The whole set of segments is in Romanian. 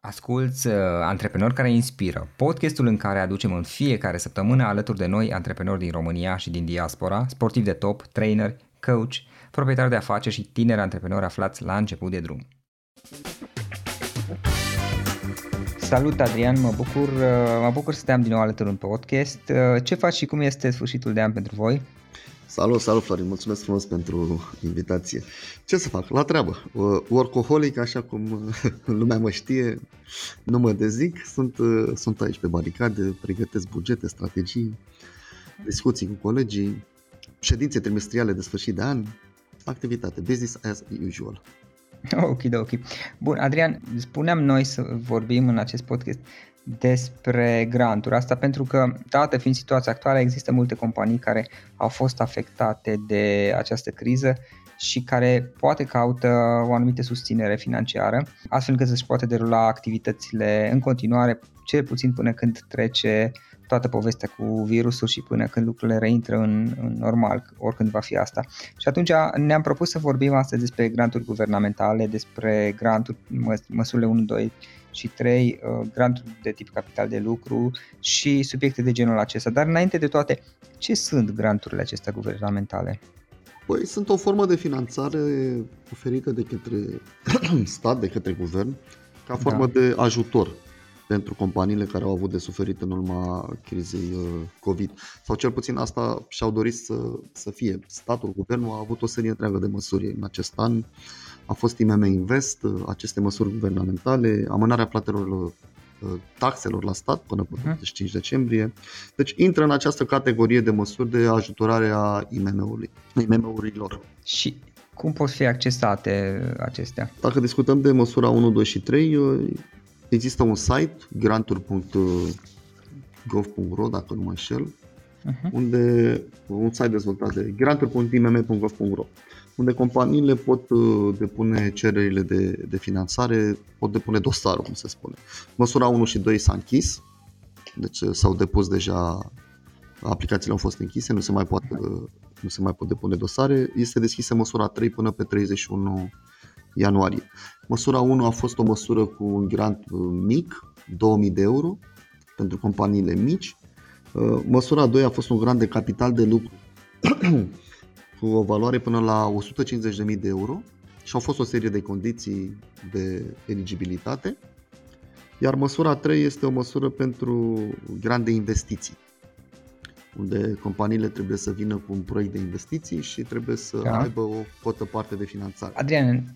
Asculți uh, Antreprenori care inspiră, podcastul în care aducem în fiecare săptămână alături de noi antreprenori din România și din diaspora, sportivi de top, trainer, coach, proprietari de afaceri și tineri antreprenori aflați la început de drum. Salut Adrian, mă bucur, uh, mă bucur să te am din nou alături în podcast. Uh, ce faci și cum este sfârșitul de an pentru voi? Salut, salut Florin, mulțumesc frumos pentru invitație. Ce să fac? La treabă. Workaholic, așa cum lumea mă știe, nu mă dezic, sunt, sunt aici pe baricade, pregătesc bugete, strategii, discuții cu colegii, ședințe trimestriale de sfârșit de an, activitate, business as usual. Ok, ok. Bun, Adrian, spuneam noi să vorbim în acest podcast despre granturi. Asta pentru că, dată fiind situația actuală, există multe companii care au fost afectate de această criză și care poate caută o anumită susținere financiară, astfel încât să-și poate derula activitățile în continuare, cel puțin până când trece toată povestea cu virusul și până când lucrurile reintră în, în normal, oricând va fi asta. Și atunci ne-am propus să vorbim astăzi despre granturi guvernamentale, despre granturi, măs- măsurile 1, 2 și 3, uh, granturi de tip capital de lucru și subiecte de genul acesta. Dar înainte de toate, ce sunt granturile acestea guvernamentale? Păi sunt o formă de finanțare oferită de către stat, de către guvern, ca formă da. de ajutor pentru companiile care au avut de suferit în urma crizei uh, COVID. Sau cel puțin asta și-au dorit să, să fie. Statul, guvernul a avut o serie întreagă de măsuri în acest an. A fost IMM Invest, uh, aceste măsuri guvernamentale, amânarea platelor uh, taxelor la stat până pe 25 mhm. decembrie. Deci intră în această categorie de măsuri de ajutorare a IMM-ului, IMM-urilor. Și cum pot fi accesate acestea? Dacă discutăm de măsura 1, 2 și 3, Există un site, granturi.gov.ro, dacă nu mă înșel, uh-huh. unde un site dezvoltat de granturi.imm.gov.ro unde companiile pot uh, depune cererile de, de finanțare, pot depune dosarul, cum se spune. Măsura 1 și 2 s-a închis, deci uh, s-au depus deja, aplicațiile au fost închise, nu se mai poate, uh, nu se mai pot depune dosare. Este deschisă măsura 3 până pe 31 ianuarie. Măsura 1 a fost o măsură cu un grant uh, mic, 2000 de euro, pentru companiile mici. Uh, măsura 2 a fost un grant de capital de lucru cu o valoare până la 150.000 de euro și au fost o serie de condiții de eligibilitate. Iar măsura 3 este o măsură pentru grant de investiții, unde companiile trebuie să vină cu un proiect de investiții și trebuie să da. aibă o cotă parte de finanțare. Adrian,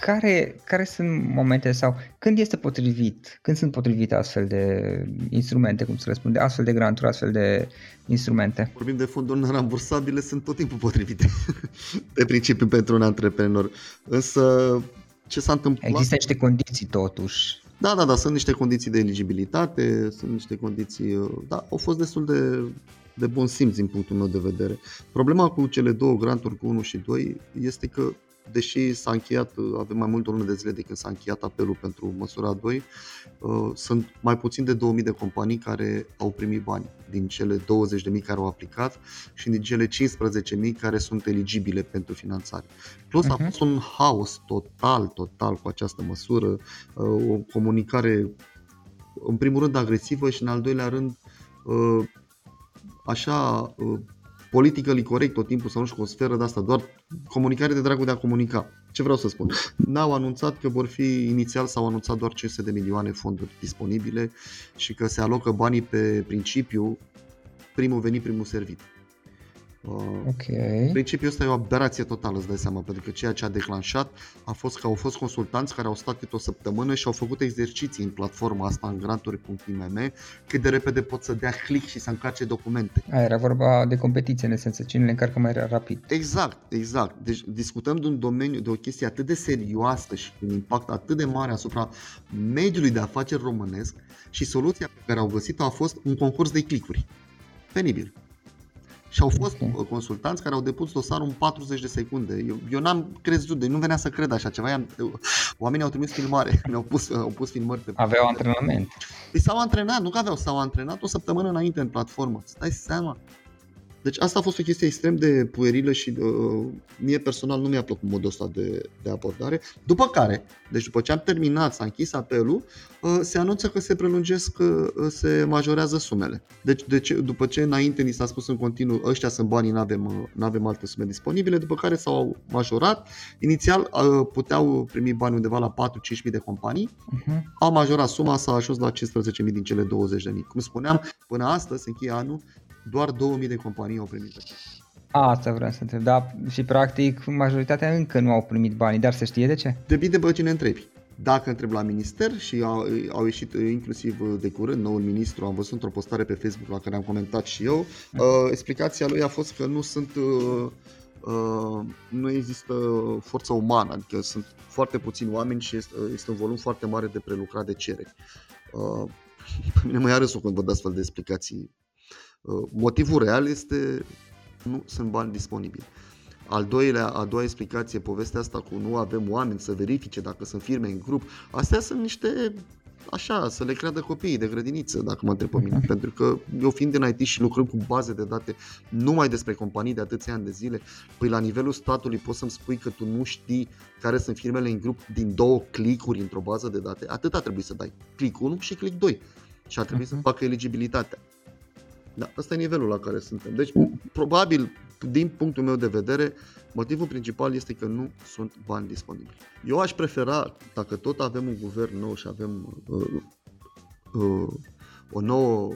care, care sunt momente sau când este potrivit, când sunt potrivite astfel de instrumente, cum se răspunde, astfel de granturi, astfel de instrumente? Vorbim de fonduri nerambursabile, sunt tot timpul potrivite de principiu pentru un antreprenor. Însă ce s-a întâmplat? Există niște condiții totuși. Da, da, da, sunt niște condiții de eligibilitate, sunt niște condiții, da, au fost destul de, de bun simț din punctul meu de vedere. Problema cu cele două granturi, cu 1 și 2, este că deși s-a încheiat, avem mai mult de o lună de zile de când s-a încheiat apelul pentru măsura 2, uh, sunt mai puțin de 2000 de companii care au primit bani din cele 20.000 care au aplicat și din cele 15.000 care sunt eligibile pentru finanțare. Plus uh-huh. a mhm. fost un haos total, total cu această măsură, uh, o comunicare în primul rând agresivă și în al doilea rând uh, așa politically corect tot timpul, să nu știu, cu o sferă de asta, doar comunicare de dragul de a comunica. Ce vreau să spun? N-au anunțat că vor fi, inițial s-au anunțat doar 500 de milioane fonduri disponibile și că se alocă banii pe principiu primul venit, primul servit. Uh, okay. Principiul ăsta e o aberație totală, îți dai seama, pentru că ceea ce a declanșat a fost că au fost consultanți care au stat câte o săptămână și au făcut exerciții în platforma asta, în granturi.imm, cât de repede pot să dea click și să încarce documente. A, era vorba de competiție, în esență, cine le încarcă mai rapid. Exact, exact. Deci discutăm de un domeniu, de o chestie atât de serioasă și cu un impact atât de mare asupra mediului de afaceri românesc și soluția pe care au găsit-o a fost un concurs de clicuri. Penibil. Și au fost okay. consultanți care au depus dosarul în 40 de secunde. Eu, eu n-am crezut, de nu venea să cred așa ceva. Oamenii au trimis filmare, mi-au pus, au pus filmări pe Aveau antrenament. Păi s-au antrenat, nu că aveau, s-au antrenat o săptămână înainte în platformă. Stai seama. Deci asta a fost o chestie extrem de puerilă și uh, mie personal nu mi-a plăcut modul ăsta de, de abordare. După care, deci după ce am terminat, s-a închis apelul, uh, se anunță că se prelungesc, uh, se majorează sumele. Deci de ce, după ce înainte ni s-a spus în continuu, ăștia sunt banii, nu avem, uh, avem alte sume disponibile, după care s-au majorat. Inițial uh, puteau primi bani undeva la 4-5 mii de companii, uh-huh. au majorat suma, s-a ajuns la 15 mii din cele 20 de mii. Cum spuneam, până astăzi, încheie anul, doar 2000 de companii au primit acest. Asta vreau să întreb, da, și practic majoritatea încă nu au primit banii, dar se știe de ce? Depinde pe cine întrebi. Dacă întreb la minister și au, au ieșit inclusiv de curând noul ministru, am văzut într-o postare pe Facebook la care am comentat și eu, uh, explicația lui a fost că nu sunt uh, Uh, nu există forță umană, adică sunt foarte puțini oameni și este, este un volum foarte mare de prelucrat de cereri. Uh, pe mine mă ia râsul când văd astfel de explicații Uh, motivul real este nu sunt bani disponibili. Al doilea, a doua explicație, povestea asta cu nu avem oameni să verifice dacă sunt firme în grup, astea sunt niște așa, să le creadă copiii de grădiniță, dacă mă întreb pe mine. Pentru că eu fiind în IT și lucrând cu baze de date numai despre companii de atâția ani de zile, păi la nivelul statului poți să-mi spui că tu nu știi care sunt firmele în grup din două clicuri într-o bază de date, atât a trebuit să dai. Click 1 și click 2. Și a trebuit uh-huh. să mhm. facă eligibilitatea. Da, ăsta e nivelul la care suntem. Deci, probabil, din punctul meu de vedere, motivul principal este că nu sunt bani disponibili. Eu aș prefera, dacă tot avem un guvern nou și avem uh, uh, o nouă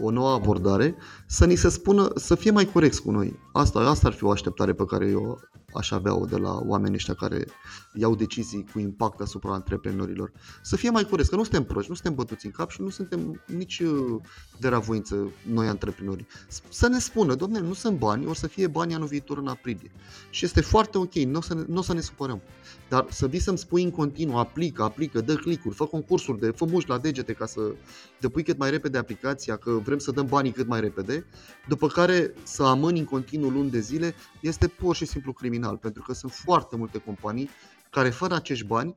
o nouă abordare, să ni se spună, să fie mai corect cu noi. Asta, asta ar fi o așteptare pe care eu aș avea-o de la oamenii ăștia care iau decizii cu impact asupra antreprenorilor. Să fie mai corect, că nu suntem proști, nu suntem bătuți în cap și nu suntem nici uh, de ravoință noi antreprenori. Să ne spună, domnule, nu sunt bani, o să fie bani anul viitor în aprilie. Și este foarte ok, nu o să ne, n-o să ne supărăm. Dar să vii să-mi spui în continuu, aplică, aplică, dă clicuri, fă concursuri de, fă muși la degete ca să depui cât mai repede aplicația, că vrem să dăm banii cât mai repede, după care să amâni în continuu luni de zile, este pur și simplu criminal, pentru că sunt foarte multe companii care fără acești bani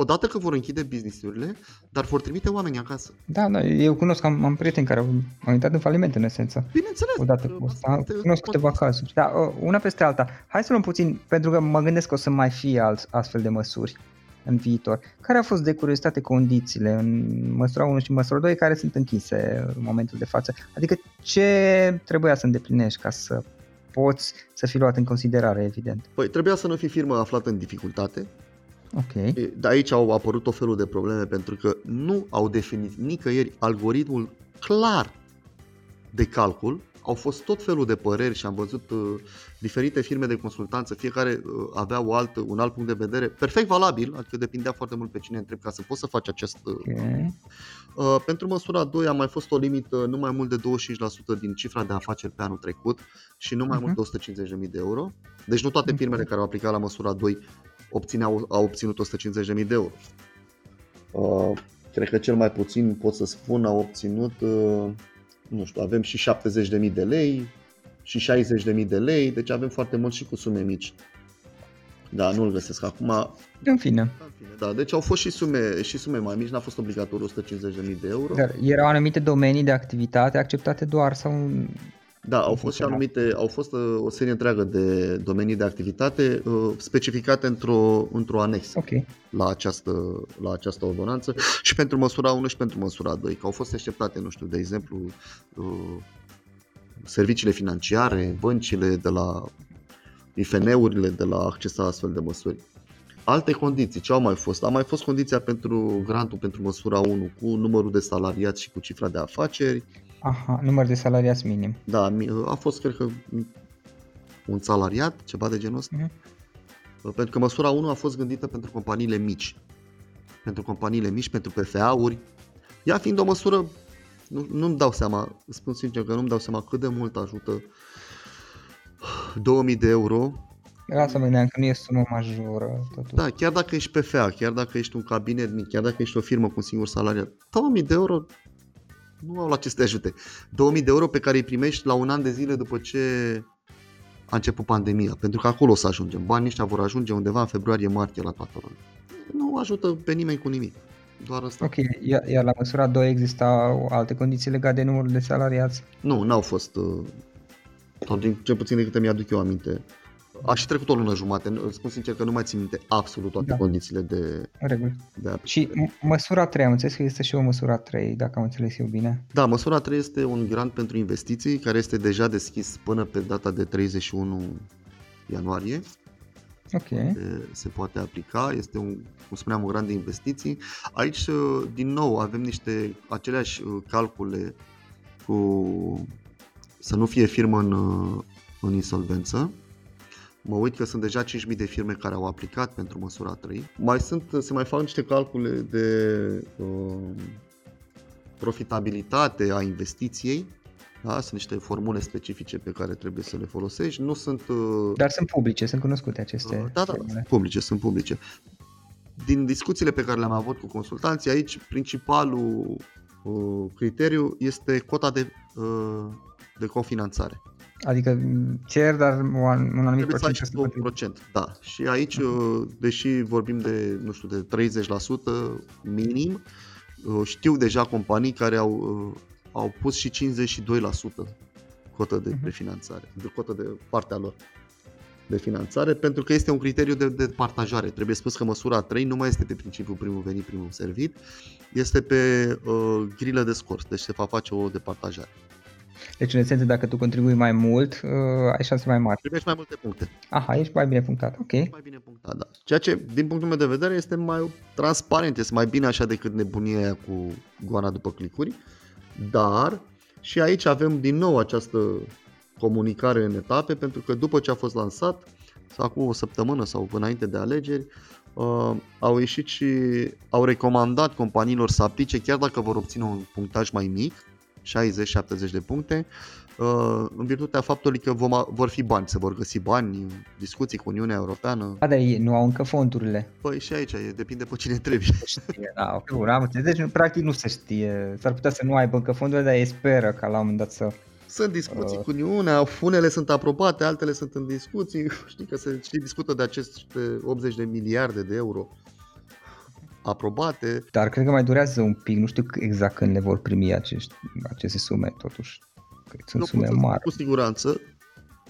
odată că vor închide businessurile, dar vor trimite oamenii acasă. Da, da eu cunosc, am, am prieteni care au, au intrat în faliment în esență. Bineînțeles. Odată cu asta, cunosc câteva cazuri. Da, una peste alta. Hai să luăm puțin, pentru că mă gândesc că o să mai fie alt, astfel de măsuri în viitor. Care au fost de curiozitate condițiile în măsura 1 și măsura 2 care sunt închise în momentul de față? Adică ce trebuia să îndeplinești ca să poți să fii luat în considerare, evident? Păi trebuia să nu fii firmă aflată în dificultate, Ok. De aici au apărut o felul de probleme pentru că nu au definit nicăieri algoritmul clar de calcul au fost tot felul de păreri și am văzut uh, diferite firme de consultanță, fiecare uh, avea o alt, un alt punct de vedere, perfect valabil, adică depindea foarte mult pe cine întreb ca să poți să faci acest... Uh, okay. Uh, pentru măsura 2 a mai fost o limită nu mai mult de 25% din cifra de afaceri pe anul trecut și nu mai uh-huh. mult de 150.000 de euro. Deci nu toate firmele care au aplicat la măsura 2 obțineau, au obținut 150.000 de euro. Uh, cred că cel mai puțin pot să spun au obținut uh, nu știu, avem și 70.000 de lei și 60.000 de lei, deci avem foarte mult și cu sume mici. Da, nu-l găsesc acum. În fine. În fine da, deci au fost și sume, și sume mai mici, n-a fost obligatoriu 150.000 de euro. Dar erau anumite domenii de activitate acceptate doar sau da, au fost și anumite, au fost uh, o serie întreagă de domenii de activitate uh, specificate într-o, într-o anexă okay. la, această, la această ordonanță și pentru măsura 1 și pentru măsura 2, că au fost exceptate, nu știu, de exemplu, uh, serviciile financiare, băncile de la IFN-urile de la accesa astfel de măsuri. Alte condiții, ce au mai fost? A mai fost condiția pentru grantul pentru măsura 1 cu numărul de salariați și cu cifra de afaceri, Aha, număr de salariați minim. Da, a fost, cred că, un salariat, ceva de genul ăsta. Mm-hmm. Pentru că măsura 1 a fost gândită pentru companiile mici. Pentru companiile mici, pentru PFA-uri. Ea fiind o măsură, nu, nu-mi dau seama, spun sincer că nu-mi dau seama cât de mult ajută 2000 de euro Lasă-mă, că nu e sumă majoră. Totuși. Da, chiar dacă ești PFA, chiar dacă ești un cabinet mic, chiar dacă ești o firmă cu un singur salariat, 2000 de euro nu au la ce să te ajute. 2000 de euro pe care îi primești la un an de zile după ce a început pandemia, pentru că acolo o să ajungem. Banii ăștia vor ajunge undeva în februarie-martie la toată lumea. Nu ajută pe nimeni cu nimic. Doar asta. Ok, iar, iar la măsura 2 exista alte condiții legate de numărul de salariați? Nu, n-au fost, uh, Sau din cel puțin de câte mi-aduc eu aminte. A și trecut o lună jumate, spun sincer că nu mai țin minte absolut toate da. condițiile de, Regulă. de Și măsura 3, am înțeles că este și o măsura 3, dacă am înțeles eu bine. Da, măsura 3 este un grant pentru investiții care este deja deschis până pe data de 31 ianuarie. Ok. Se poate aplica, este un, cum spuneam, un grant de investiții. Aici, din nou, avem niște aceleași uh, calcule cu să nu fie firmă în, uh, în insolvență Mă uit că sunt deja 5.000 de firme care au aplicat pentru măsura 3. Mai sunt, se mai fac niște calcule de uh, profitabilitate a investiției. Da? Sunt niște formule specifice pe care trebuie să le folosești. Nu sunt... Uh, Dar sunt publice, sunt cunoscute aceste uh, Da, da, sunt publice, sunt publice. Din discuțiile pe care le-am avut cu consultanții, aici principalul uh, criteriu este cota de, uh, de cofinanțare. Adică cer, dar un anumit procent. Să procent, da. Și aici, uh-huh. deși vorbim de, nu știu, de 30% minim, uh, știu deja companii care au, uh, au pus și 52% cotă de uh-huh. prefinanțare, de cotă de partea lor de finanțare, pentru că este un criteriu de, de partajare. Trebuie spus că măsura 3 nu mai este pe principiul primul venit, primul servit, este pe uh, grilă de scors, deci se va face o departajare. Deci, în esență, dacă tu contribui mai mult, uh, ai șanse mai mari. Primești mai multe puncte. Aha, ești mai bine punctat, ok. Mai bine punctat, da. Ceea ce, din punctul meu de vedere, este mai transparent, este mai bine așa decât nebunia aia cu goana după clicuri, dar și aici avem din nou această comunicare în etape, pentru că după ce a fost lansat, sau acum o săptămână sau înainte de alegeri, uh, au ieșit și au recomandat companiilor să aplice chiar dacă vor obține un punctaj mai mic, 60-70 de puncte, uh, în virtutea faptului că vom, vor fi bani, se vor găsi bani, discuții cu Uniunea Europeană. Da, dar ei nu au încă fondurile. Păi și aici, e, depinde pe cine trebuie. Știe, da, ok, am înțeles. Deci, practic nu se știe. S-ar putea să nu aibă încă fondurile, dar ei speră ca la un moment dat să sunt discuții uh. cu Uniunea, unele sunt aprobate, altele sunt în discuții. Știi că se știi, discută de aceste 80 de miliarde de euro aprobate. Dar cred că mai durează un pic, nu știu exact când le vor primi acești, aceste sume, totuși. Cred sunt nu sume mari. Cu siguranță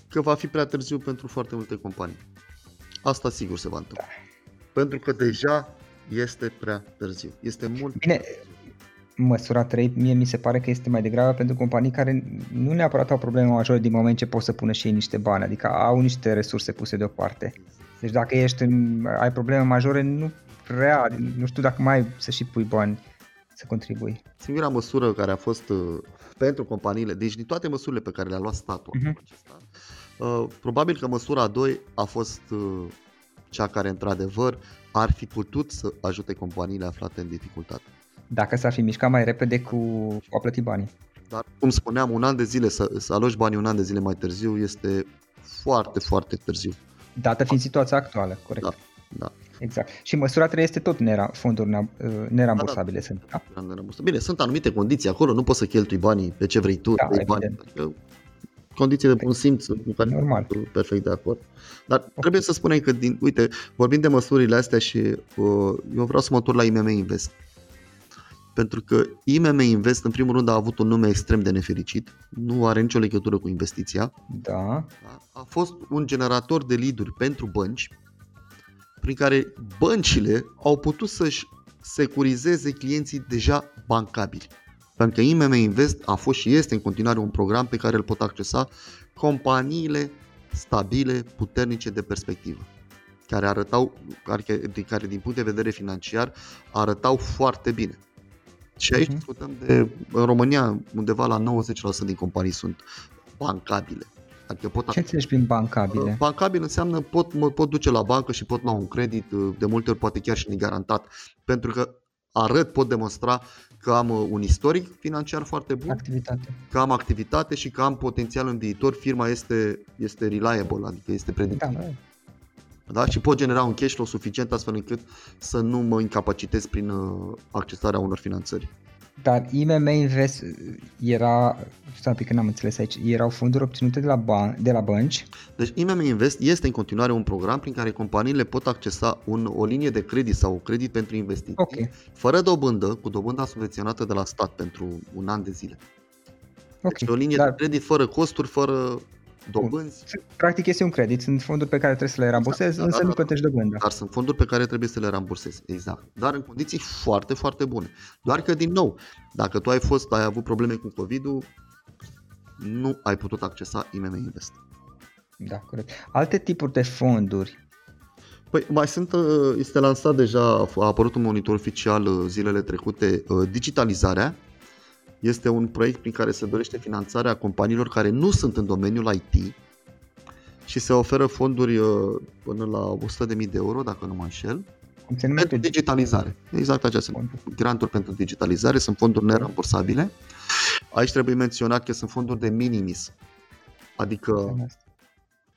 că va fi prea târziu pentru foarte multe companii. Asta sigur se va întâmpla. Da. Pentru că deja este prea târziu. Este mult Bine, măsura 3 mie mi se pare că este mai degrabă pentru companii care nu neapărat au probleme majore din moment ce pot să pună și ei niște bani, adică au niște resurse puse deoparte. Deci dacă ești în, ai probleme majore, nu prea, nu știu dacă mai să și pui bani să contribui. Singura măsură care a fost uh, pentru companiile, deci din toate măsurile pe care le-a luat statul uh-huh. acesta, uh, probabil că măsura 2 a fost uh, cea care într-adevăr ar fi putut să ajute companiile aflate în dificultate. Dacă s-ar fi mișcat mai repede cu, cu a plăti banii. Dar, cum spuneam, un an de zile, să, să aloci banii un an de zile mai târziu este foarte, foarte târziu. Dată fiind situația actuală, corect. Da, da. Exact. Și măsura 3 este tot nera, fonduri uh, nerambursabile. Da, da. Sunt, da? Bine, sunt anumite condiții acolo, nu poți să cheltui banii pe ce vrei tu, da, bani. Adică condiții de bun simț cu care Normal. perfect de acord. Dar okay. trebuie să spunem că, din, uite, vorbim de măsurile astea și uh, eu vreau să mă întorc la IMM Invest. Pentru că IMM Invest, în primul rând, a avut un nume extrem de nefericit, nu are nicio legătură cu investiția. Da. A fost un generator de lead pentru bănci, prin care băncile au putut să-și securizeze clienții deja bancabili. Pentru că IMM Invest a fost și este în continuare un program pe care îl pot accesa companiile stabile, puternice de perspectivă, care arătau, care, care din punct de vedere financiar arătau foarte bine. Și aici uh-huh. discutăm de, în România, undeva la 90% din companii sunt bancabile. Adică pot Ce înțelegi prin bancabile? Bancabil înseamnă pot, mă pot duce la bancă și pot lua un credit, uh, de multe ori poate chiar și negarantat, pentru că arăt, pot demonstra că am uh, un istoric financiar foarte bun, activitate. că am activitate și că am potențial în viitor, firma este, este reliable, adică este predictibilă. Da, da? da? Și pot genera un cash flow suficient astfel încât să nu mă incapacitez prin uh, accesarea unor finanțări. Dar IMM Invest era, stai pic că n-am înțeles aici, erau fonduri obținute de la, ban- de la bănci? Deci IMM Invest este în continuare un program prin care companiile pot accesa un, o linie de credit sau un credit pentru investiții, okay. fără dobândă, cu dobânda subvenționată de la stat pentru un an de zile. Okay. Deci o linie Dar... de credit fără costuri, fără dobânzi. Practic este un credit, sunt fonduri pe care trebuie să le rambursezi, da, da, însă da, nu da, plătești dobândă. Dar sunt fonduri pe care trebuie să le rambursezi, exact. Dar în condiții foarte, foarte bune. Doar că, din nou, dacă tu ai fost, ai avut probleme cu COVID-ul, nu ai putut accesa IMM Invest. Da, corect. Alte tipuri de fonduri Păi mai sunt, uh, este lansat deja, a apărut un monitor oficial uh, zilele trecute, uh, digitalizarea. Este un proiect prin care se dorește finanțarea companiilor care nu sunt în domeniul IT și se oferă fonduri până la 100.000 de euro, dacă nu mă înșel, pentru digitalizare. Exact așa sunt granturi pentru digitalizare, sunt fonduri nerambursabile. Aici trebuie menționat că sunt fonduri de minimis, adică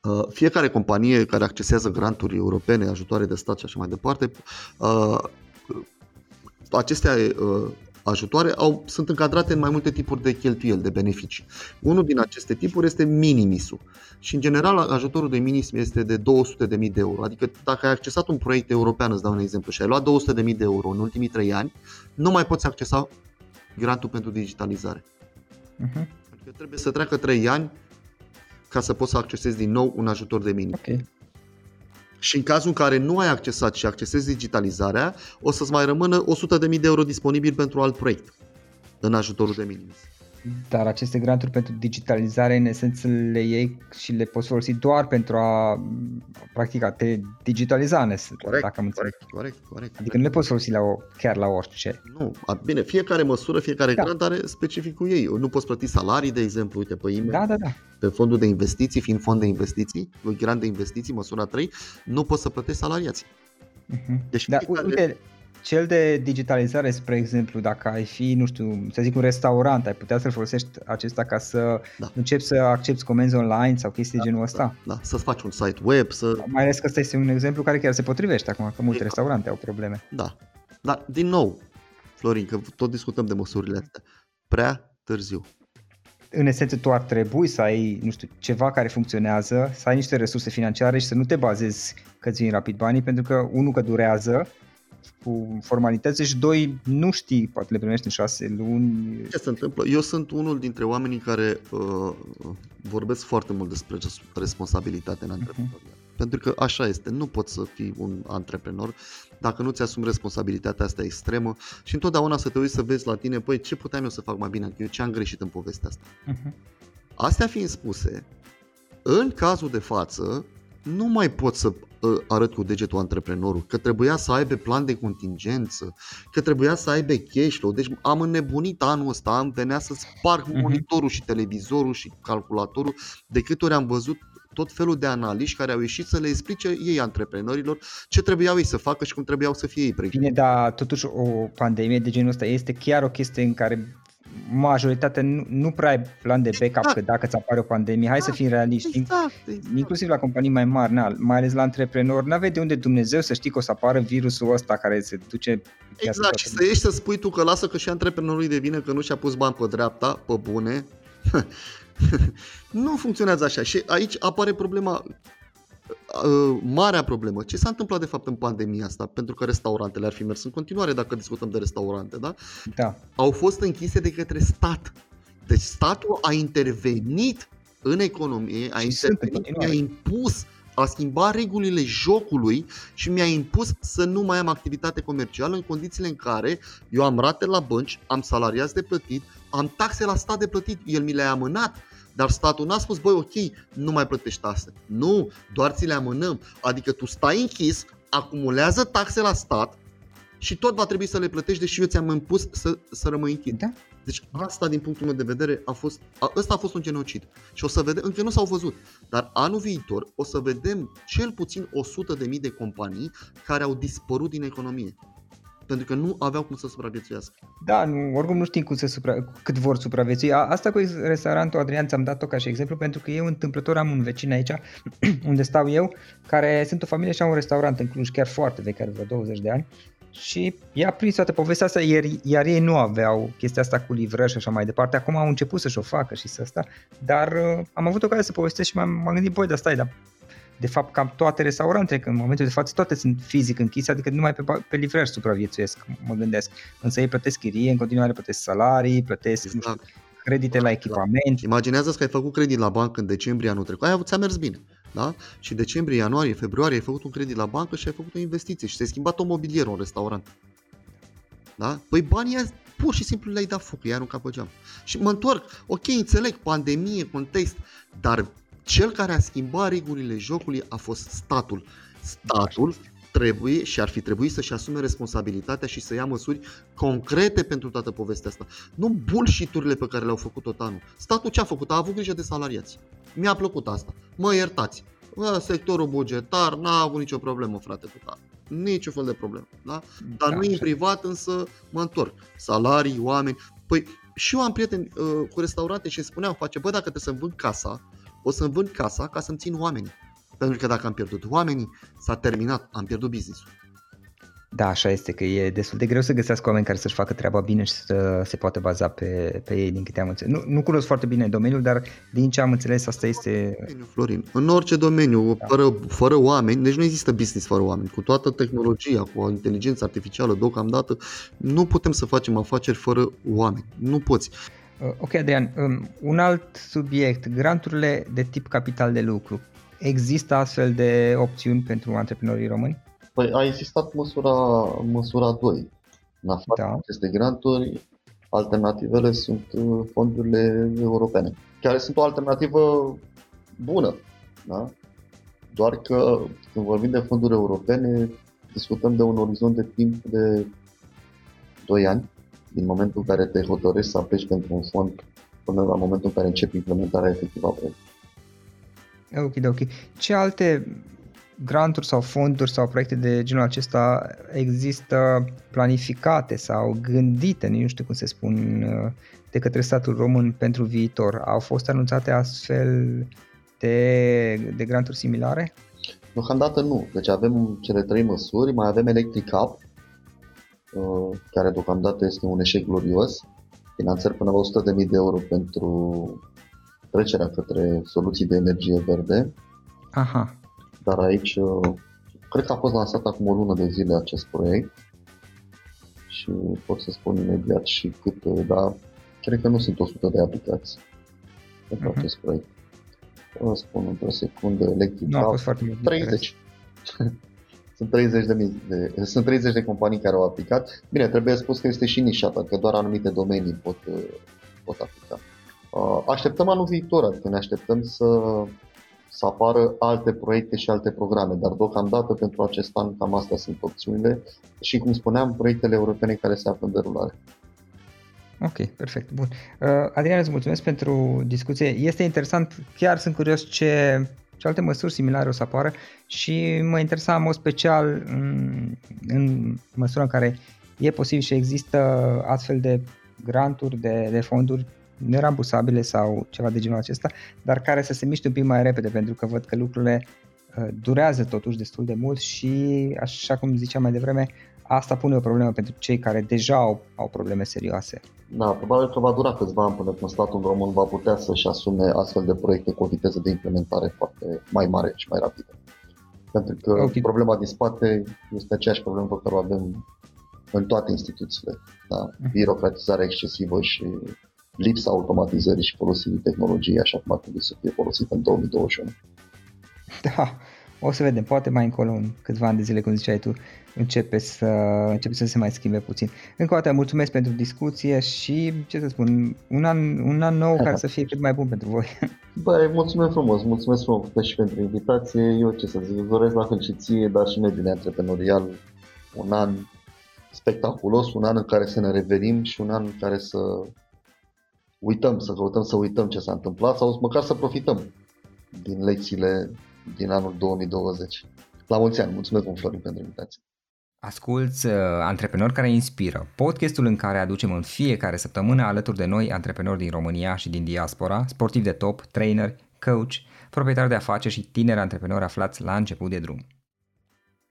Uh, fiecare companie care accesează granturi europene, ajutoare de stat și așa mai departe, uh, acestea uh, ajutoare au, sunt încadrate în mai multe tipuri de cheltuieli, de beneficii. Unul din aceste tipuri este minimisul și în general ajutorul de minim este de 200.000 de euro. Adică dacă ai accesat un proiect european, îți dau un exemplu, și ai luat 200.000 de euro în ultimii 3 ani, nu mai poți accesa grantul pentru digitalizare. Uh-huh. Adică trebuie să treacă 3 ani ca să poți să accesezi din nou un ajutor de minim. Okay. Și în cazul în care nu ai accesat și accesezi digitalizarea, o să-ți mai rămână 100.000 de euro disponibil pentru alt proiect în ajutorul de minim. Dar aceste granturi pentru digitalizare, în esență, le iei și le poți folosi doar pentru a practica te digitaliza, corect, dacă am înțeles. Corect, corect, corect. Adică nu le poți folosi la o, chiar la orice. Nu, bine, fiecare măsură, fiecare da. grant are specificul ei. Nu poți plăti salarii, de exemplu, uite, pe e da, da, da. pe fondul de investiții, fiind fond de investiții, grant de investiții, măsura 3, nu poți să plătești salariații. Uh-huh. Deci da, fiecare... uite, cel de digitalizare, spre exemplu, dacă ai fi, nu știu, să zic un restaurant, ai putea să-l folosești acesta ca să da. începi să accepti comenzi online sau chestii da, de genul ăsta? Da, da, să-ți faci un site web, să... Mai ales că ăsta este un exemplu care chiar se potrivește acum, că multe exact. restaurante au probleme. Da, dar din nou, Florin, că tot discutăm de măsurile astea, prea târziu. În esență, tu ar trebui să ai, nu știu, ceva care funcționează, să ai niște resurse financiare și să nu te bazezi că ți rapid banii, pentru că unul că durează, cu formalități și doi, nu știi, poate le primești în șase luni. Ce se întâmplă? Eu sunt unul dintre oamenii care uh, vorbesc foarte mult despre responsabilitate în mhm. antreprenoriat. Uh-huh. Pentru că așa este, nu poți să fii un antreprenor dacă nu ți-asumi responsabilitatea asta extremă și întotdeauna să te uiți să vezi la tine, păi ce puteam eu să fac mai bine, eu ce am greșit în povestea asta. Uh-huh. Astea fiind spuse, în cazul de față, nu mai pot să ă, arăt cu degetul antreprenorul, că trebuia să aibă plan de contingență, că trebuia să aibă cash flow. Deci am înnebunit anul ăsta, am venea să sparg uh-huh. monitorul și televizorul și calculatorul de câte ori am văzut tot felul de analiști care au ieșit să le explice ei antreprenorilor ce trebuiau ei să facă și cum trebuiau să fie ei pregătiți. Bine, dar totuși o pandemie de genul ăsta este chiar o chestie în care majoritatea nu, nu prea ai plan de backup exact. că dacă ți apare o pandemie, hai exact, să fim realiști, exact, exact. inclusiv la companii mai mari, na, mai ales la antreprenori, nu de unde Dumnezeu să știi că o să apară virusul ăsta care se duce Exact, și să ieși să spui tu că lasă că și antreprenorul de vine că nu și-a pus bani pe dreapta, pe bune, nu funcționează așa și aici apare problema Uh, marea problemă. Ce s-a întâmplat de fapt în pandemia asta? Pentru că restaurantele ar fi mers în continuare dacă discutăm de restaurante, da? Da. Au fost închise de către stat. Deci statul a intervenit în economie, a intervenit, mi-a impus a schimba regulile jocului și mi-a impus să nu mai am activitate comercială în condițiile în care eu am rate la bănci, am salariați de plătit, am taxe la stat de plătit, el mi le-a amânat dar statul n-a spus, băi, ok, nu mai plătești taxe. Nu, doar ți le amânăm. Adică tu stai închis, acumulează taxe la stat și tot va trebui să le plătești, deși eu ți-am impus să, să rămâi închid. Da? Deci asta, din punctul meu de vedere, a fost, a, ăsta a fost un genocid. Și o să vedem, încă nu s-au văzut, dar anul viitor o să vedem cel puțin 100.000 de companii care au dispărut din economie pentru că nu aveau cum să supraviețuiască. Da, nu, oricum nu știm cum să supra, cât vor supraviețui. Asta cu restaurantul Adrian ți-am dat-o ca și exemplu pentru că eu întâmplător am un vecin aici unde stau eu, care sunt o familie și au un restaurant în Cluj, chiar foarte vechi, are vreo 20 de ani și i-a prins toată povestea asta, iar, iar ei nu aveau chestia asta cu livrări și așa mai departe. Acum au început să-și o facă și să asta, dar uh, am avut ocazia să povestesc și m-am, m-am gândit, băi, dar stai, dar de fapt cam toate restaurantele, că în momentul de față toate sunt fizic închise, adică numai pe, pe livrări supraviețuiesc, mă gândesc. Însă ei plătesc chirie, în continuare plătesc salarii, plătesc exact. nu știu, credite la echipament. Imaginează că ai făcut credit la bancă în decembrie anul trecut. Aia ți-a mers bine. Da? Și decembrie, ianuarie, februarie ai făcut un credit la bancă și ai făcut o investiție și ți-ai schimbat o mobilierul în restaurant. Da? Păi banii pur și simplu le-ai dat foc, i-ai aruncat pe geam. Și mă întorc, ok, înțeleg, pandemie, context, dar cel care a schimbat regulile jocului a fost statul. Statul trebuie și ar fi trebuit să-și asume responsabilitatea și să ia măsuri concrete pentru toată povestea asta. Nu bullshit pe care le-au făcut tot anul. Statul ce a făcut? A avut grijă de salariați. Mi-a plăcut asta. Mă iertați. Bă, sectorul bugetar n-a avut nicio problemă, frate, cu tare. Nici fel de problemă. Da? Dar da, nu în privat, însă mă întorc. Salarii, oameni. Păi și eu am prieteni uh, cu restaurante și spuneau, face, bă, dacă trebuie să-mi vând casa, o să-mi vând casa ca să-mi țin oamenii. Pentru că dacă am pierdut oamenii, s-a terminat, am pierdut business-ul. Da, așa este, că e destul de greu să găsească oameni care să-și facă treaba bine și să se poată baza pe, pe ei, din câte am înțeles. Nu, nu cunosc foarte bine domeniul, dar din ce am înțeles, asta este... Florin, în orice domeniu, da. fără, fără oameni, deci nu există business fără oameni. Cu toată tehnologia, cu inteligența artificială, deocamdată, nu putem să facem afaceri fără oameni. Nu poți. Uh, ok, Adrian, um, un alt subiect, granturile de tip capital de lucru. Există astfel de opțiuni pentru antreprenorii români? Păi a existat măsura, măsura 2. În afară da. aceste granturi, alternativele sunt uh, fondurile europene, care sunt o alternativă bună. Da? Doar că când vorbim de fonduri europene, discutăm de un orizont de timp de 2 ani, din momentul în care te hotărăști să apeși pentru un fond până la momentul în care începi implementarea efectivă a proiectului. Ok, ok. Ce alte granturi sau fonduri sau proiecte de genul acesta există planificate sau gândite, nu știu cum se spun, de către statul român pentru viitor? Au fost anunțate astfel de, de granturi similare? Deocamdată nu. Deci avem cele trei măsuri, mai avem Electric Up, uh, care deocamdată este un eșec glorios, finanțări până la 100.000 de euro pentru trecerea către soluții de energie verde. Aha. Dar aici, uh, cred că a fost lansat acum o lună de zile acest proiect și pot să spun imediat și cât, uh, dar cred că nu sunt 100 de aplicații pentru uh-huh. acest proiect. Vă spun într-o secundă, electric. Nu a fost foarte mult. 30. sunt 30 de, mii de, sunt 30 de companii care au aplicat. Bine, trebuie spus că este și nișată, că doar anumite domenii pot, uh, pot aplica. Așteptăm anul viitor, adică ne așteptăm să să apară alte proiecte și alte programe, dar deocamdată pentru acest an cam astea sunt opțiunile și, cum spuneam, proiectele europene care se află în derulare. Ok, perfect, bun. Uh, Adrian, îți mulțumesc pentru discuție. Este interesant, chiar sunt curios ce, ce alte măsuri similare o să apară. Și mă interesa în mod special în, în măsura în care e posibil și există astfel de granturi, de, de fonduri nerambursabile sau ceva de genul acesta, dar care să se miște un pic mai repede pentru că văd că lucrurile uh, durează totuși destul de mult și, așa cum ziceam mai devreme, asta pune o problemă pentru cei care deja au, au probleme serioase. Da, probabil că va dura câțiva ani până când statul român va putea să-și asume astfel de proiecte cu o viteză de implementare foarte mai mare și mai rapidă. Pentru că okay. problema din spate este aceeași problemă pe care o avem în toate instituțiile. Da? Mhm. Birocratizarea excesivă și lipsa automatizării și folosirii tehnologiei așa cum ar trebui să fie folosită în 2021. Da, o să vedem, poate mai încolo în câțiva ani de zile, cum ziceai tu, începe să, începe să se mai schimbe puțin. Încă o dată mulțumesc pentru discuție și, ce să spun, un an, un an nou care să fie cât mai bun pentru voi. Băi, mulțumesc frumos, mulțumesc frumos și pentru invitație. Eu ce să zic, îți doresc la fel și ție, dar și mediul antreprenorial un an spectaculos, un an în care să ne revenim și un an în care să uităm, să căutăm să uităm ce s-a întâmplat sau măcar să profităm din lecțiile din anul 2020. La mulți ani! Mulțumesc mult, Florin, pentru invitație! Asculți uh, Antreprenori care inspiră, podcastul în care aducem în fiecare săptămână alături de noi antreprenori din România și din diaspora, sportivi de top, trainer, coach, proprietari de afaceri și tineri antreprenori aflați la început de drum.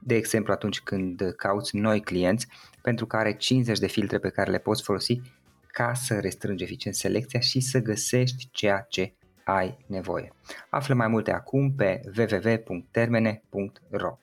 de exemplu atunci când cauți noi clienți pentru care 50 de filtre pe care le poți folosi ca să restrângi eficient selecția și să găsești ceea ce ai nevoie. Află mai multe acum pe www.termene.ro